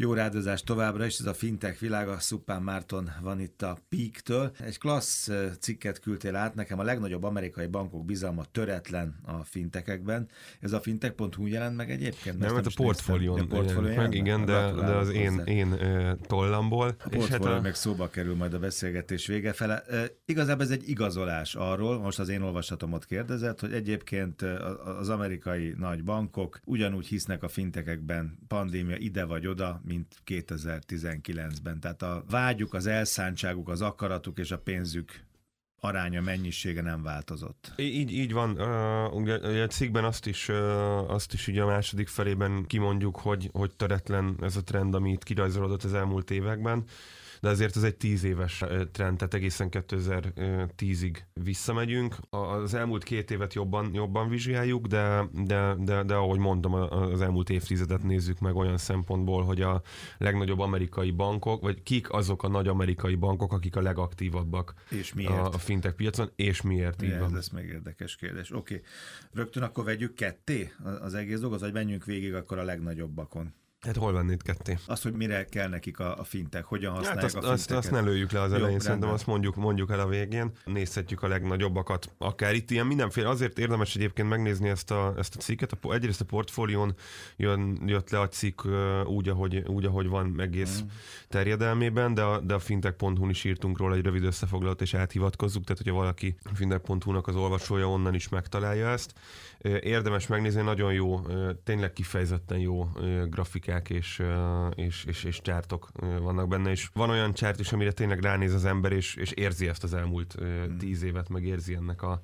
Jó rádozás továbbra is, ez a fintech világa, Szupán Márton van itt a Peak-től. Egy klassz cikket küldtél át, nekem a legnagyobb amerikai bankok bizalma töretlen a fintekekben. Ez a fintech.hu jelent meg egyébként? Nem, mert a portfólión meg, igen, de, de az én, én tollamból. A és hát a... meg szóba kerül majd a beszélgetés vége fele. Igazából ez egy igazolás arról, most az én olvasatomot kérdezett, hogy egyébként az amerikai nagy bankok ugyanúgy hisznek a fintekekben pandémia ide vagy oda, mint 2019-ben. Tehát a vágyuk, az elszántságuk, az akaratuk és a pénzük aránya, mennyisége nem változott. Így, így van. Uh, ugye a cikkben azt is, azt is ugye a második felében kimondjuk, hogy, hogy töretlen ez a trend, ami itt kirajzolódott az elmúlt években de azért ez egy tíz éves trend, tehát egészen 2010-ig visszamegyünk. Az elmúlt két évet jobban, jobban vizsgáljuk, de, de, de, de ahogy mondom, az elmúlt évtizedet nézzük meg olyan szempontból, hogy a legnagyobb amerikai bankok, vagy kik azok a nagy amerikai bankok, akik a legaktívabbak és miért? A, fintech piacon, és miért, miért így van. Ez meg érdekes kérdés. Oké, okay. rögtön akkor vegyük ketté az egész dolgot, vagy menjünk végig akkor a legnagyobbakon. Hát hol van itt ketté? Azt, hogy mire kell nekik a, a fintek, hogyan hát használják hát azt, a finteket. Azt, azt ne lőjük le az elején, Jó, szerintem azt mondjuk, mondjuk el a végén. Nézhetjük a legnagyobbakat. Akár itt ilyen mindenféle, azért érdemes egyébként megnézni ezt a, ezt a cikket. A, egyrészt a portfólión jön, jött le a cikk úgy, ahogy, úgy, ahogy van egész mm. terjedelmében, de a, de a fintech.hu-n is írtunk róla egy rövid összefoglalót, és áthivatkozzuk, tehát hogyha valaki fintech.hu-nak az olvasója onnan is megtalálja ezt. Érdemes megnézni, nagyon jó, tényleg kifejezetten jó grafikák és, és, és, és csártok vannak benne, és van olyan csárt is, amire tényleg ránéz az ember, és, és érzi ezt az elmúlt hmm. tíz évet, meg érzi ennek a,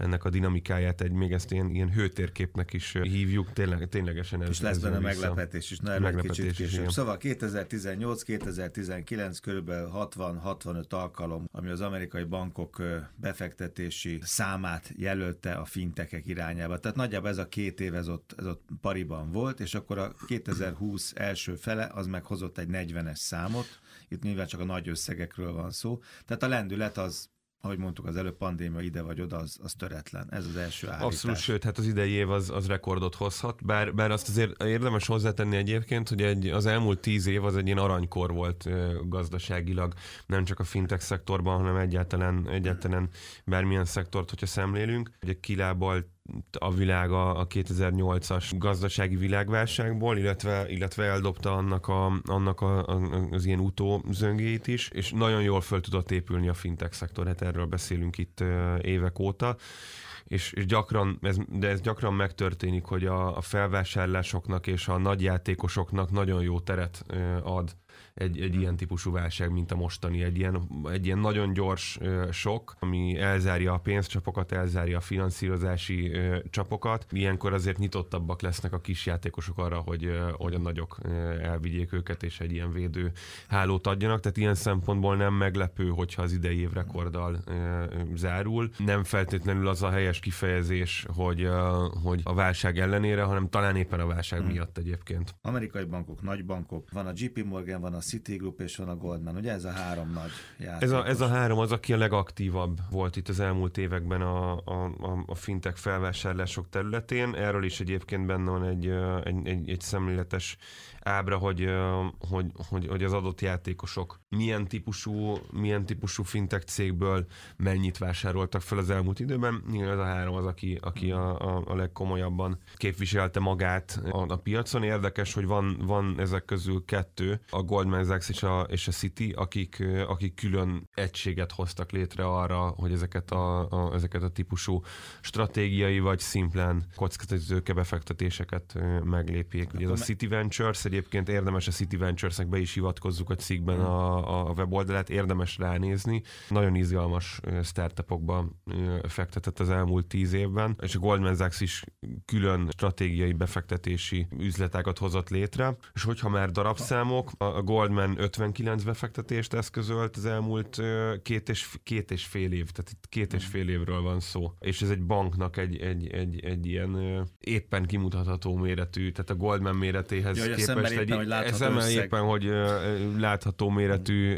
ennek a dinamikáját, egy még ezt ilyen, ilyen hőtérképnek is hívjuk, tényleg, ténylegesen ez És lesz benne meglepetés is, na meglepetés kicsit később. Is, szóval 2018-2019 körülbelül 60-65 alkalom, ami az amerikai bankok befektetési számát jelölte a fintekek irányába. Tehát nagyjából ez a két év ez ott, ez ott pariban volt, és akkor a 2020 első fele az meghozott egy 40-es számot, itt nyilván csak a nagy összegekről van szó. Tehát a lendület az ahogy mondtuk az előbb, pandémia ide vagy oda, az, az töretlen. Ez az első állítás. Abszolút, sőt, hát az idei év az, az rekordot hozhat, bár, bár azt azért érdemes hozzátenni egyébként, hogy egy, az elmúlt tíz év az egy ilyen aranykor volt gazdaságilag, nem csak a fintech szektorban, hanem egyáltalán, egyáltalán bármilyen szektort, hogyha szemlélünk. Ugye kilábalt a világ a, 2008-as gazdasági világválságból, illetve, illetve eldobta annak, a, annak a, az ilyen utózöngét is, és nagyon jól föl tudott épülni a fintech szektor, hát erről beszélünk itt évek óta és, és gyakran, ez, de ez gyakran megtörténik, hogy a, a felvásárlásoknak és a nagyjátékosoknak nagyon jó teret ad egy, egy ilyen típusú válság, mint a mostani, egy ilyen, egy ilyen nagyon gyors sok, ami elzárja a pénzcsapokat, elzárja a finanszírozási csapokat. Ilyenkor azért nyitottabbak lesznek a kis játékosok arra, hogy, hogy a nagyok elvigyék őket, és egy ilyen védő hálót adjanak. Tehát ilyen szempontból nem meglepő, hogyha az idei év rekorddal zárul. Nem feltétlenül az a helyes kifejezés, hogy, hogy a válság ellenére, hanem talán éppen a válság hmm. miatt egyébként. Amerikai bankok, nagy bankok, van a JP Morgan, van a Citigroup és van a Goldman. Ugye ez a három nagy játékos. Ez a, ez a három az, aki a legaktívabb volt itt az elmúlt években a, a, a fintech felvásárlások területén. Erről is egyébként benne van egy, egy, egy, egy szemléletes ábra, hogy, hogy, hogy, hogy az adott játékosok milyen típusú, milyen típusú fintech cégből mennyit vásároltak fel az elmúlt időben. Nyilván ez a három az, aki, aki a, a, a legkomolyabban képviselte magát a, a piacon. Érdekes, hogy van, van ezek közül kettő, a Goldman Sachs és a, és a City, akik, akik külön egységet hoztak létre arra, hogy ezeket a, a, ezeket a típusú stratégiai vagy szimplán kockázatítőke befektetéseket meglépjék. Ugye ez a City Ventures egyébként érdemes a City Ventures-nek be is hivatkozzuk a cikkben a, a weboldalát, érdemes ránézni. Nagyon izgalmas startupokba fektetett az elmúlt tíz évben, és a Goldman Sachs is külön stratégiai befektetési üzletágat hozott létre, és hogyha már darabszámok, a Goldman 59 befektetést eszközölt az elmúlt két és, két és fél év, tehát itt két és fél évről van szó, és ez egy banknak egy, egy, egy, egy ilyen éppen kimutatható méretű, tehát a Goldman méretéhez ja, képest képest éppen, egy, hogy látható eszemel összeg. éppen, hogy látható méretű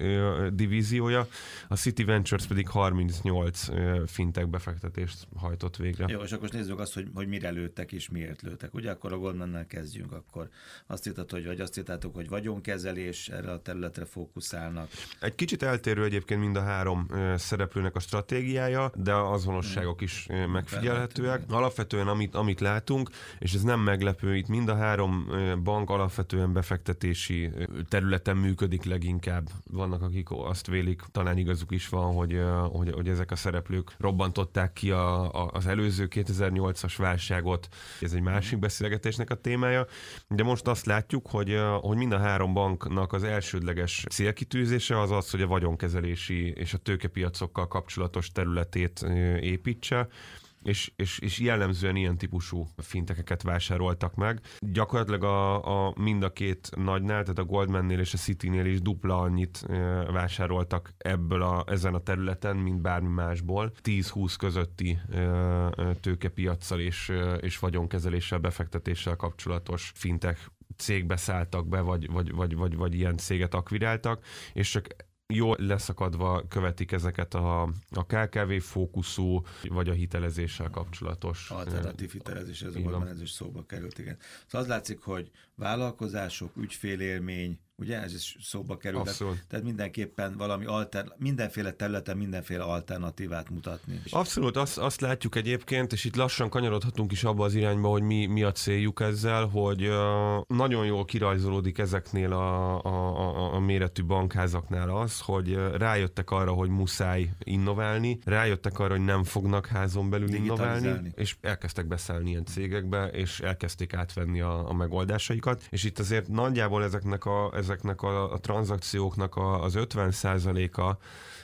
divíziója, a City Ventures pedig 38 ö, fintech befektetést hajtott végre. Jó, és akkor most nézzük azt, hogy, hogy mire lőttek és miért lőttek. Ugye akkor a Goldmannel kezdjünk, akkor azt írtad, hogy vagy azt írtátok, hogy vagyonkezelés, erre a területre fókuszálnak. Egy kicsit eltérő egyébként mind a három szereplőnek a stratégiája, de azonosságok is megfigyelhetőek. Alapvetően amit, amit látunk, és ez nem meglepő, itt mind a három bank alapvetően befektetési ö, területen működik leginkább. Vannak, akik azt vélik, talán igazuk is van, hogy, hogy, hogy ezek a szereplők robbantották ki a, a, az előző 2008-as válságot. Ez egy másik beszélgetésnek a témája. De most azt látjuk, hogy, hogy mind a három banknak az elsődleges célkitűzése az az, hogy a vagyonkezelési és a tőkepiacokkal kapcsolatos területét építse és, és, és jellemzően ilyen típusú fintekeket vásároltak meg. Gyakorlatilag a, a mind a két nagynál, tehát a Goldmannél és a Citynél is dupla annyit vásároltak ebből a, ezen a területen, mint bármi másból. 10-20 közötti tőkepiacsal és, és vagyonkezeléssel, befektetéssel kapcsolatos fintek cégbe szálltak be, vagy, vagy, vagy, vagy, vagy ilyen céget akviráltak, és csak jól leszakadva követik ezeket a, a KKV fókuszú, vagy a hitelezéssel kapcsolatos. Alternatív hitelezés, ez a ez is szóba került, igen. Szóval az látszik, hogy vállalkozások, ügyfélélmény, ugye ez is szóba került. Abszolút. Tehát mindenképpen valami alter, mindenféle területen mindenféle alternatívát mutatni. Abszolút, azt, azt látjuk egyébként, és itt lassan kanyarodhatunk is abba az irányba, hogy mi, mi a céljuk ezzel, hogy nagyon jól kirajzolódik ezeknél a, a, a, a méretű bankházaknál az, hogy rájöttek arra, hogy muszáj innoválni, rájöttek arra, hogy nem fognak házon belül innoválni, és elkezdtek beszállni ilyen cégekbe, és elkezdték átvenni a, a megoldásaikat, és itt azért nagyjából ezeknek a, ezeknek a, a tranzakcióknak a, az 50%-a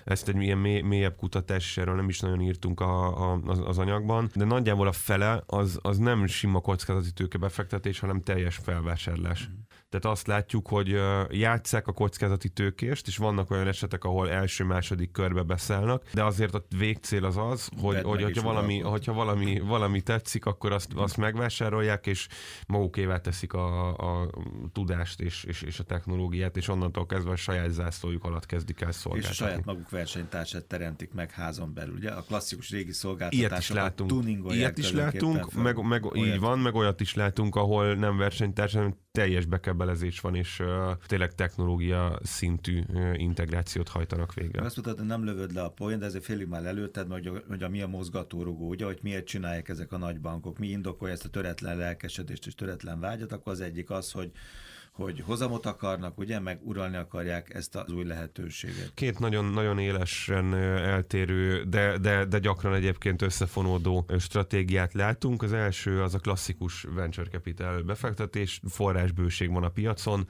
ezt egy ilyen mély, mélyebb kutatás, erről nem is nagyon írtunk a, a, az, az anyagban, de nagyjából a fele az, az nem sima kockázati tőkebefektetés, hanem teljes felvásárlás. Mm. Tehát azt látjuk, hogy ö, játsszák a kockázati tőkést, és vannak olyan esetek, ahol első-második körbe beszállnak, de azért a végcél az az, hogy, hogy hogyha valami, hogyha valami, valami tetszik, akkor azt, azt megvásárolják, és magukévá teszik a, a tudást és, és, és a technológiát, és onnantól kezdve a saját zászlójuk alatt kezdik el És a szolgáltatni. saját maguk versenytársát teremtik meg házon belül. Ugye a klasszikus régi szolgáltatásokat tuningolják Ilyet is látunk, meg, meg így van, meg olyat is látunk, ahol nem versenytárs, hanem teljes bekebelezés van, és tényleg technológia szintű integrációt hajtanak végre. Azt hogy nem lövöd le a poén, de ezért félig már lelőtted, hogy, a- hogy a mi a mozgatórugó, ugye, hogy miért csinálják ezek a nagy bankok, mi indokolja ezt a töretlen lelkesedést és töretlen vágyat, akkor az egyik az, hogy hogy hozamot akarnak, ugye, meg uralni akarják ezt az új lehetőséget. Két nagyon-nagyon élesen eltérő, de, de, de gyakran egyébként összefonódó stratégiát látunk. Az első az a klasszikus venture capital befektetés, forrásbőség van a piacon,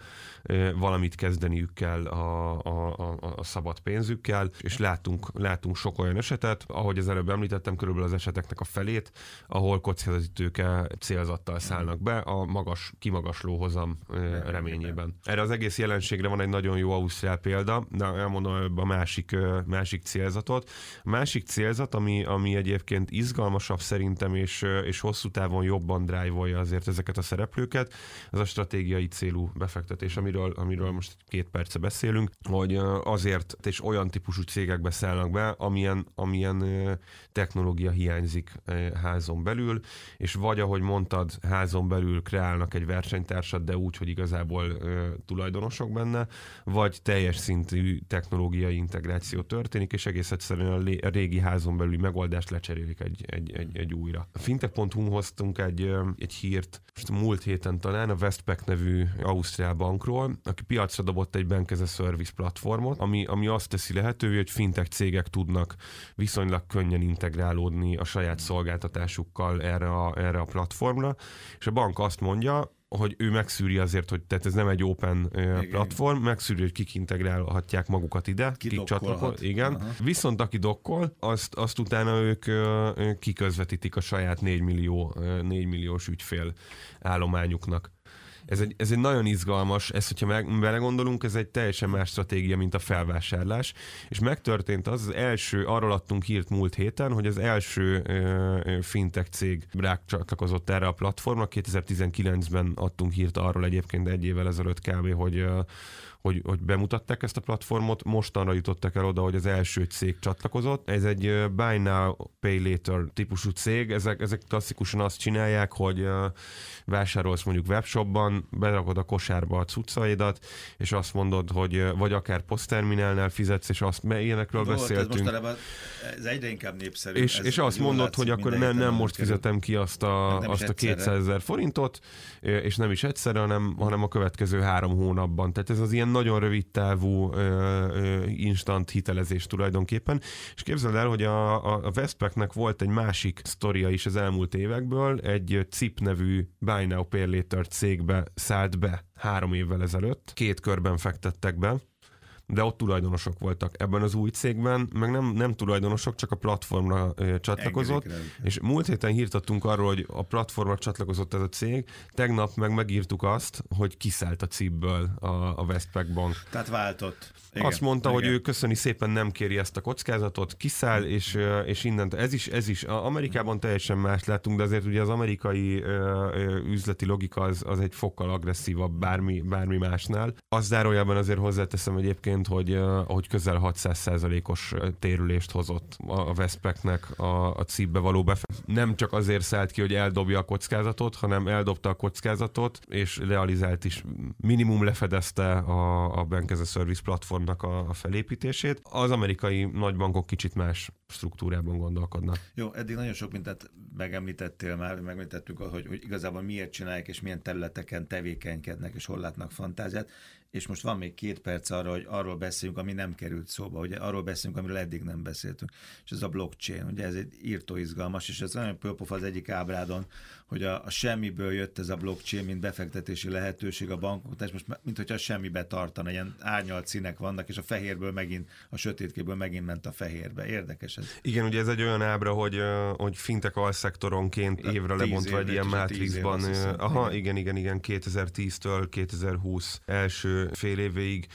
valamit kezdeniük kell a, a, a, a szabad pénzükkel, és látunk, látunk sok olyan esetet, ahogy az előbb említettem, körülbelül az eseteknek a felét, ahol kockázati tőke célzattal szállnak be a magas, kimagasló hozam reményében. Erre az egész jelenségre van egy nagyon jó ausztrál példa, de elmondom a másik, másik célzatot. A másik célzat, ami, ami egyébként izgalmasabb szerintem, és, és hosszú távon jobban drive azért ezeket a szereplőket, az a stratégiai célú befektetés, amiről, amiről most két perce beszélünk, hogy azért és olyan típusú cégekbe szállnak be, amilyen, amilyen technológia hiányzik házon belül, és vagy ahogy mondtad, házon belül kreálnak egy versenytársat, de úgy, hogy igazából ö, tulajdonosok benne, vagy teljes szintű technológiai integráció történik, és egész egyszerűen a, lé- a régi házon belüli megoldást lecserélik egy, egy, egy, egy újra. A fintech.hu hoztunk egy, ö, egy hírt, most múlt héten talán a Westpac nevű Ausztrál bankról, aki piacra dobott egy Bank as Service platformot, ami, ami azt teszi lehetővé, hogy fintech cégek tudnak viszonylag könnyen integrálódni a saját szolgáltatásukkal erre a, erre a platformra, és a bank azt mondja, hogy ő megszűri azért, hogy tehát ez nem egy open Igen. platform, megszűri, hogy kik integrálhatják magukat ide, Ki kik csatlakoznak, igen. Aha. Viszont aki dokkol, azt, azt utána ők ö, kiközvetítik a saját 4 millió, ö, 4 milliós ügyfél állományuknak. Ez egy, ez egy nagyon izgalmas, ez, hogyha meg, belegondolunk, ez egy teljesen más stratégia, mint a felvásárlás, és megtörtént az, az első, arról adtunk hírt múlt héten, hogy az első ö, fintech cég rák csatlakozott erre a platformra, 2019-ben adtunk hírt arról egyébként egy évvel ezelőtt kb., hogy hogy, hogy bemutatták ezt a platformot, mostanra jutottak el oda, hogy az első cég csatlakozott. Ez egy Buy Now, Pay Later típusú cég, ezek, ezek klasszikusan azt csinálják, hogy vásárolsz mondjuk webshopban, berakod a kosárba a cuccaidat, és azt mondod, hogy vagy akár posztterminálnál fizetsz, és azt, mert ilyenekről Volt, beszéltünk. Ez, ez egyre inkább népszerű. És, és azt mondod, látszik, hogy akkor nem, nem most kerül. fizetem ki azt a, azt a 200 ezer forintot, és nem is egyszer, hanem, hanem a következő három hónapban. Tehát ez az ilyen nagyon rövid távú instant hitelezés tulajdonképpen. És képzeld el, hogy a, a Westpac-nek volt egy másik sztoria is az elmúlt évekből, egy CIP nevű Buy Now Pay Later cégbe szállt be három évvel ezelőtt. Két körben fektettek be, de ott tulajdonosok voltak. Ebben az új cégben meg nem, nem tulajdonosok, csak a platformra ö, csatlakozott, és múlt héten hírtattunk arról, hogy a platformra csatlakozott ez a cég, tegnap meg megírtuk azt, hogy kiszállt a cipből a, a Westpac Bank. Tehát váltott. Igen, azt mondta, igen. hogy ő köszöni szépen nem kéri ezt a kockázatot, kiszáll, és, és innent. Ez is, ez is. Amerikában teljesen más látunk, de azért ugye az amerikai ö, ö, üzleti logika az, az egy fokkal agresszívabb bármi, bármi másnál. Az zárójában azért hozzáteszem egyébként, egyébként, hogy, hogy közel 600%-os térülést hozott a Veszpeknek a, a cipbe való befektetés. Nem csak azért szállt ki, hogy eldobja a kockázatot, hanem eldobta a kockázatot, és realizált is, minimum lefedezte a, a Bank as a Service platformnak a, a felépítését. Az amerikai nagybankok kicsit más struktúrában gondolkodnak. Jó, eddig nagyon sok mindent megemlítettél már, megemlítettük, hogy, hogy igazából miért csinálják, és milyen területeken tevékenykednek, és hol látnak fantáziát és most van még két perc arra, hogy arról beszéljünk, ami nem került szóba, ugye arról beszélünk, amiről eddig nem beszéltünk, és ez a blockchain, ugye ez egy írtó izgalmas, és ez nagyon pölpof az egyik ábrádon, hogy a, a semmiből jött ez a blockchain, mint befektetési lehetőség a bankok, és most mint hogyha semmibe tartana, ilyen árnyalt színek vannak, és a fehérből megint, a sötétkéből megint ment a fehérbe. Érdekes ez. Igen, ugye ez egy olyan ábra, hogy, hogy fintek alszektoronként évre lebontva egy ilyen mátrixban. Aha, igen, igen, igen, 2010-től 2020 első fél évéig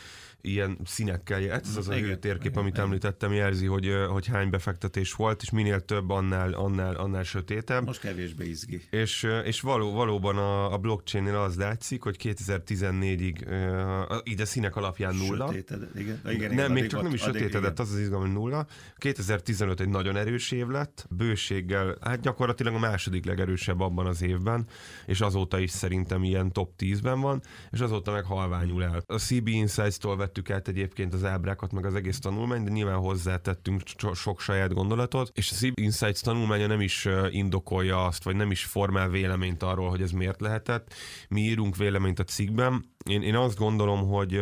ilyen színekkel. Ez az a hőtérkép, amit igen. említettem, jelzi, hogy, hogy hány befektetés volt, és minél több, annál, annál, annál sötétebb. Most kevésbé izgi. És, és való, valóban a, a blockchain az látszik, hogy 2014-ig uh, ide színek alapján nulla. Sötéted, igen. Igen, nem, még csak nem is sötétedett, az az izgalom, hogy nulla. 2015 egy nagyon erős év lett, bőséggel, hát gyakorlatilag a második legerősebb abban az évben, és azóta is szerintem ilyen top 10-ben van, és azóta meg halványul el. A CB Insights-tól vett vettük át egyébként az ábrákat, meg az egész tanulmányt, de nyilván hozzátettünk sok saját gondolatot, és a Civil Insights tanulmánya nem is indokolja azt, vagy nem is formál véleményt arról, hogy ez miért lehetett. Mi írunk véleményt a cikkben, én, én azt gondolom, hogy,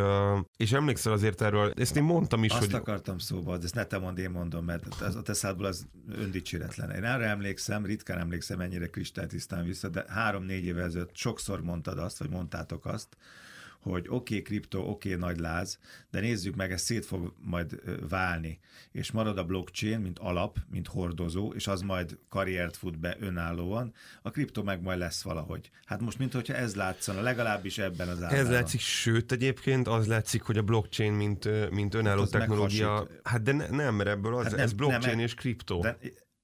és emlékszel azért erről, ezt én mondtam is, azt hogy... Azt akartam szóba, de ezt ne te mondd, én mondom, mert az, a te szádból az öndicséretlen. Én arra emlékszem, ritkán emlékszem ennyire kristálytisztán vissza, de három-négy évvel ezelőtt sokszor mondtad azt, vagy mondtátok azt, hogy oké, okay, kripto, oké, okay, nagy láz, de nézzük meg, ez szét fog majd válni, és marad a blockchain, mint alap, mint hordozó, és az majd karriert fut be önállóan, a kripto meg majd lesz valahogy. Hát most, mint hogyha ez látszana, legalábbis ebben az állapotban. Ez látszik, sőt egyébként az látszik, hogy a blockchain, mint, mint önálló hát technológia, meghasít. hát de ne, nem, mert ebből az, hát nem, ez blockchain nem, és kripto. De,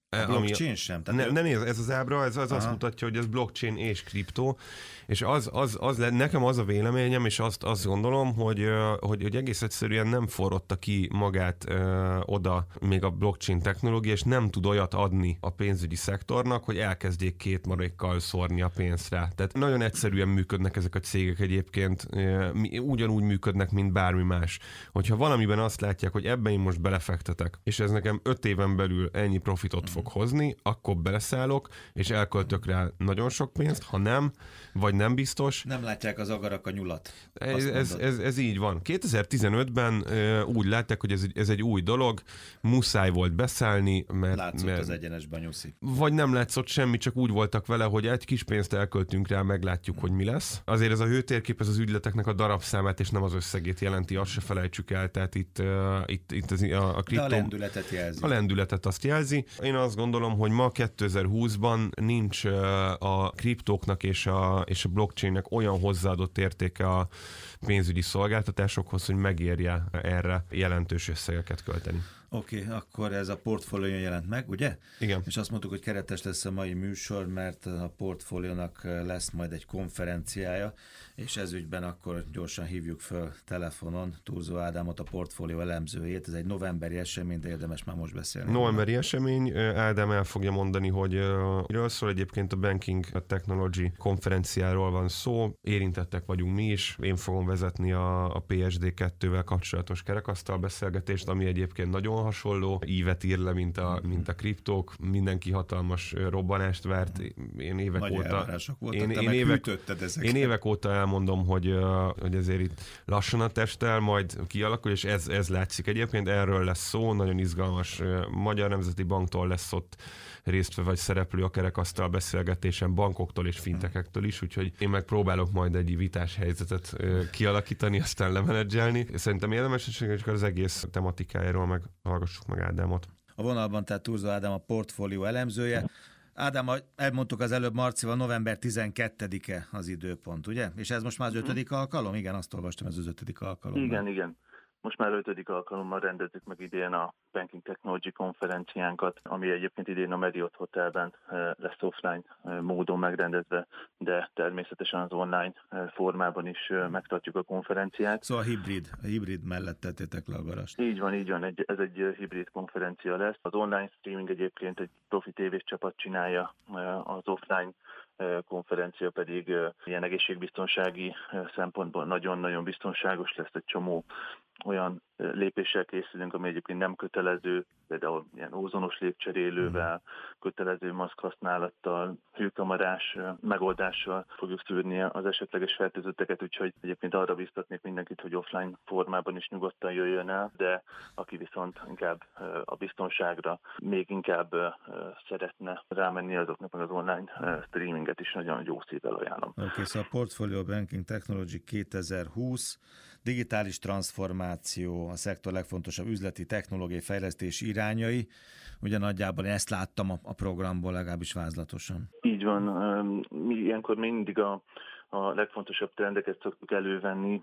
a blockchain ami, sem? Tehát ne, nem, ez az ábra, ez az azt mutatja, hogy ez blockchain és kriptó, és az, az, az le, nekem az a véleményem, és azt, azt gondolom, hogy, hogy, hogy egész egyszerűen nem forrotta ki magát ö, oda még a blockchain technológia, és nem tud olyat adni a pénzügyi szektornak, hogy elkezdjék két marékkal szórni a pénzt rá. Tehát nagyon egyszerűen működnek ezek a cégek egyébként, ö, ugyanúgy működnek, mint bármi más. Hogyha valamiben azt látják, hogy ebben én most belefektetek, és ez nekem öt éven belül ennyi profitot fog hozni, akkor beleszállok, és elköltök rá nagyon sok pénzt, ha nem, vagy nem biztos. Nem látják az agarak a nyulat. Ez, ez, ez, ez így van. 2015-ben úgy látták, hogy ez egy, ez egy új dolog, muszáj volt beszállni, mert... Látszott mert, az egyenesben nyuszi. Vagy nem látszott semmi, csak úgy voltak vele, hogy egy kis pénzt elköltünk rá, meglátjuk, hogy mi lesz. Azért ez a hőtérkép, ez az ügyleteknek a darabszámát, és nem az összegét jelenti, azt se felejtsük el, tehát itt, uh, itt, itt az, a, a kriptom... De a lendületet jelzi. A lendületet azt jelzi. Én azt azt gondolom, hogy ma 2020-ban nincs a kriptóknak és a, és a blockchainnek olyan hozzáadott értéke a pénzügyi szolgáltatásokhoz, hogy megérje erre jelentős összegeket költeni. Oké, okay, akkor ez a portfólió jelent meg, ugye? Igen. És azt mondtuk, hogy keretes lesz a mai műsor, mert a portfóliónak lesz majd egy konferenciája, és ez ügyben akkor gyorsan hívjuk föl telefonon Túrzó Ádámot, a portfólió elemzőjét. Ez egy novemberi esemény, de érdemes már most beszélni. Novemberi esemény, Ádám el fogja mondani, hogy miről szól egyébként a Banking Technology konferenciáról van szó, érintettek vagyunk mi is, én fogom vezetni a, a PSD2-vel kapcsolatos kerekasztal beszélgetést, ami egyébként nagyon hasonló ívet ír le, mint a, mint a kriptók. Mindenki hatalmas robbanást várt. Én évek Nagy óta... Voltak, én, én, évek, én évek óta elmondom, hogy, hogy ezért itt lassan a testtel majd kialakul, és ez, ez látszik egyébként. Erről lesz szó, nagyon izgalmas. Magyar Nemzeti Banktól lesz ott részt vagy szereplő a kerekasztal beszélgetésen bankoktól és fintekektől is, úgyhogy én meg próbálok majd egy vitás helyzetet kialakítani, aztán lemenedzselni. Szerintem érdemes, hogy az egész tematikájáról meg hallgassuk meg Ádámot. A vonalban tehát Turzó Ádám a portfólió elemzője. Ádám, elmondtuk az előbb Marcival, november 12-e az időpont, ugye? És ez most már az ötödik alkalom? Igen, azt olvastam, ez az ötödik alkalom. Igen, igen. Most már ötödik alkalommal rendezzük meg idén a Banking Technology konferenciánkat, ami egyébként idén a Marriott Hotelben eh, lesz offline eh, módon megrendezve, de természetesen az online eh, formában is megtartjuk a konferenciát. Szóval hibrid, a hibrid mellett tettétek le a garast. Így van, így van, egy, ez egy hibrid konferencia lesz. Az online streaming egyébként egy profi tévés csapat csinálja, az offline konferencia pedig ilyen egészségbiztonsági szempontból nagyon-nagyon biztonságos lesz, egy csomó olyan lépéssel készülünk, ami egyébként nem kötelező, például ilyen ózonos légcserélővel, kötelező maszk használattal, hőkamarás megoldással fogjuk szűrni az esetleges fertőzötteket, úgyhogy egyébként arra biztatnék mindenkit, hogy offline formában is nyugodtan jöjjön el, de aki viszont inkább a biztonságra még inkább szeretne rámenni, azoknak meg az online streaminget is nagyon jó szívvel ajánlom. Oké, okay, szóval a Portfolio Banking Technology 2020 digitális transformáció, a szektor legfontosabb üzleti technológiai fejlesztési irányai. Ugye nagyjából én ezt láttam a, programból, legalábbis vázlatosan. Így van. Mi ilyenkor mindig a a legfontosabb trendeket szoktuk elővenni.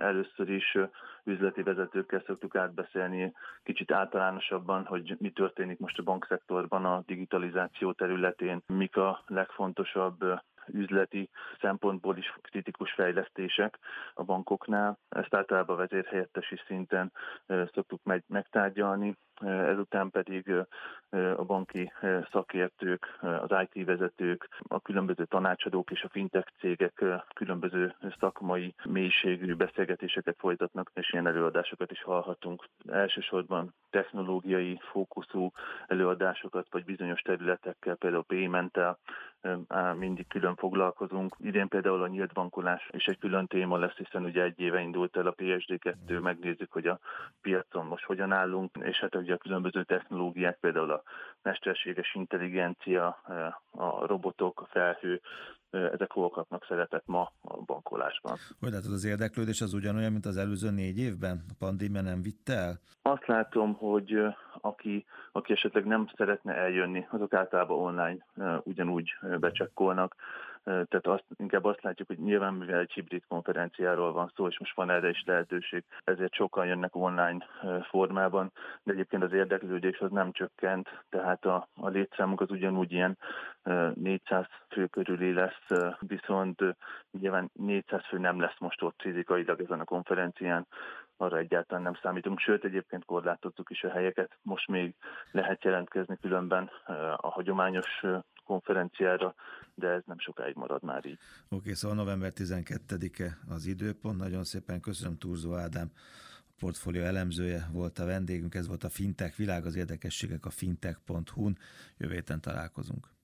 Először is üzleti vezetőkkel szoktuk átbeszélni kicsit általánosabban, hogy mi történik most a bankszektorban a digitalizáció területén, mik a legfontosabb üzleti szempontból is kritikus fejlesztések a bankoknál. Ezt általában vezérhelyettesi szinten szoktuk meg, megtárgyalni, ezután pedig a banki szakértők, az IT vezetők, a különböző tanácsadók és a fintech cégek különböző szakmai mélységű beszélgetéseket folytatnak, és ilyen előadásokat is hallhatunk. Elsősorban technológiai fókuszú előadásokat, vagy bizonyos területekkel, például payment mindig külön foglalkozunk. Idén például a nyílt bankolás is egy külön téma lesz, hiszen ugye egy éve indult el a PSD2, megnézzük, hogy a piacon most hogyan állunk, és hát ugye a különböző technológiák, például a mesterséges intelligencia, a robotok, a felhő, ezek hol kapnak szerepet ma a bankolásban. Hogy látod, az érdeklődés az ugyanolyan, mint az előző négy évben? A pandémia nem vitte el? Azt látom, hogy aki, aki esetleg nem szeretne eljönni, azok általában online ugyanúgy becsekkolnak. Tehát azt, inkább azt látjuk, hogy nyilván mivel egy hibrid konferenciáról van szó, és most van erre is lehetőség, ezért sokan jönnek online formában, de egyébként az érdeklődés az nem csökkent, tehát a, a létszámunk az ugyanúgy ilyen 400 fő körüli lesz, viszont nyilván 400 fő nem lesz most ott fizikailag ezen a konferencián, arra egyáltalán nem számítunk, sőt egyébként korlátoztuk is a helyeket, most még lehet jelentkezni különben a hagyományos konferenciára, de ez nem sokáig marad már így. Oké, okay, szóval november 12-e az időpont. Nagyon szépen köszönöm Turzó Ádám, a portfólió elemzője volt a vendégünk, ez volt a Fintech világ, az érdekességek a fintech.hu-n. Jövő héten találkozunk.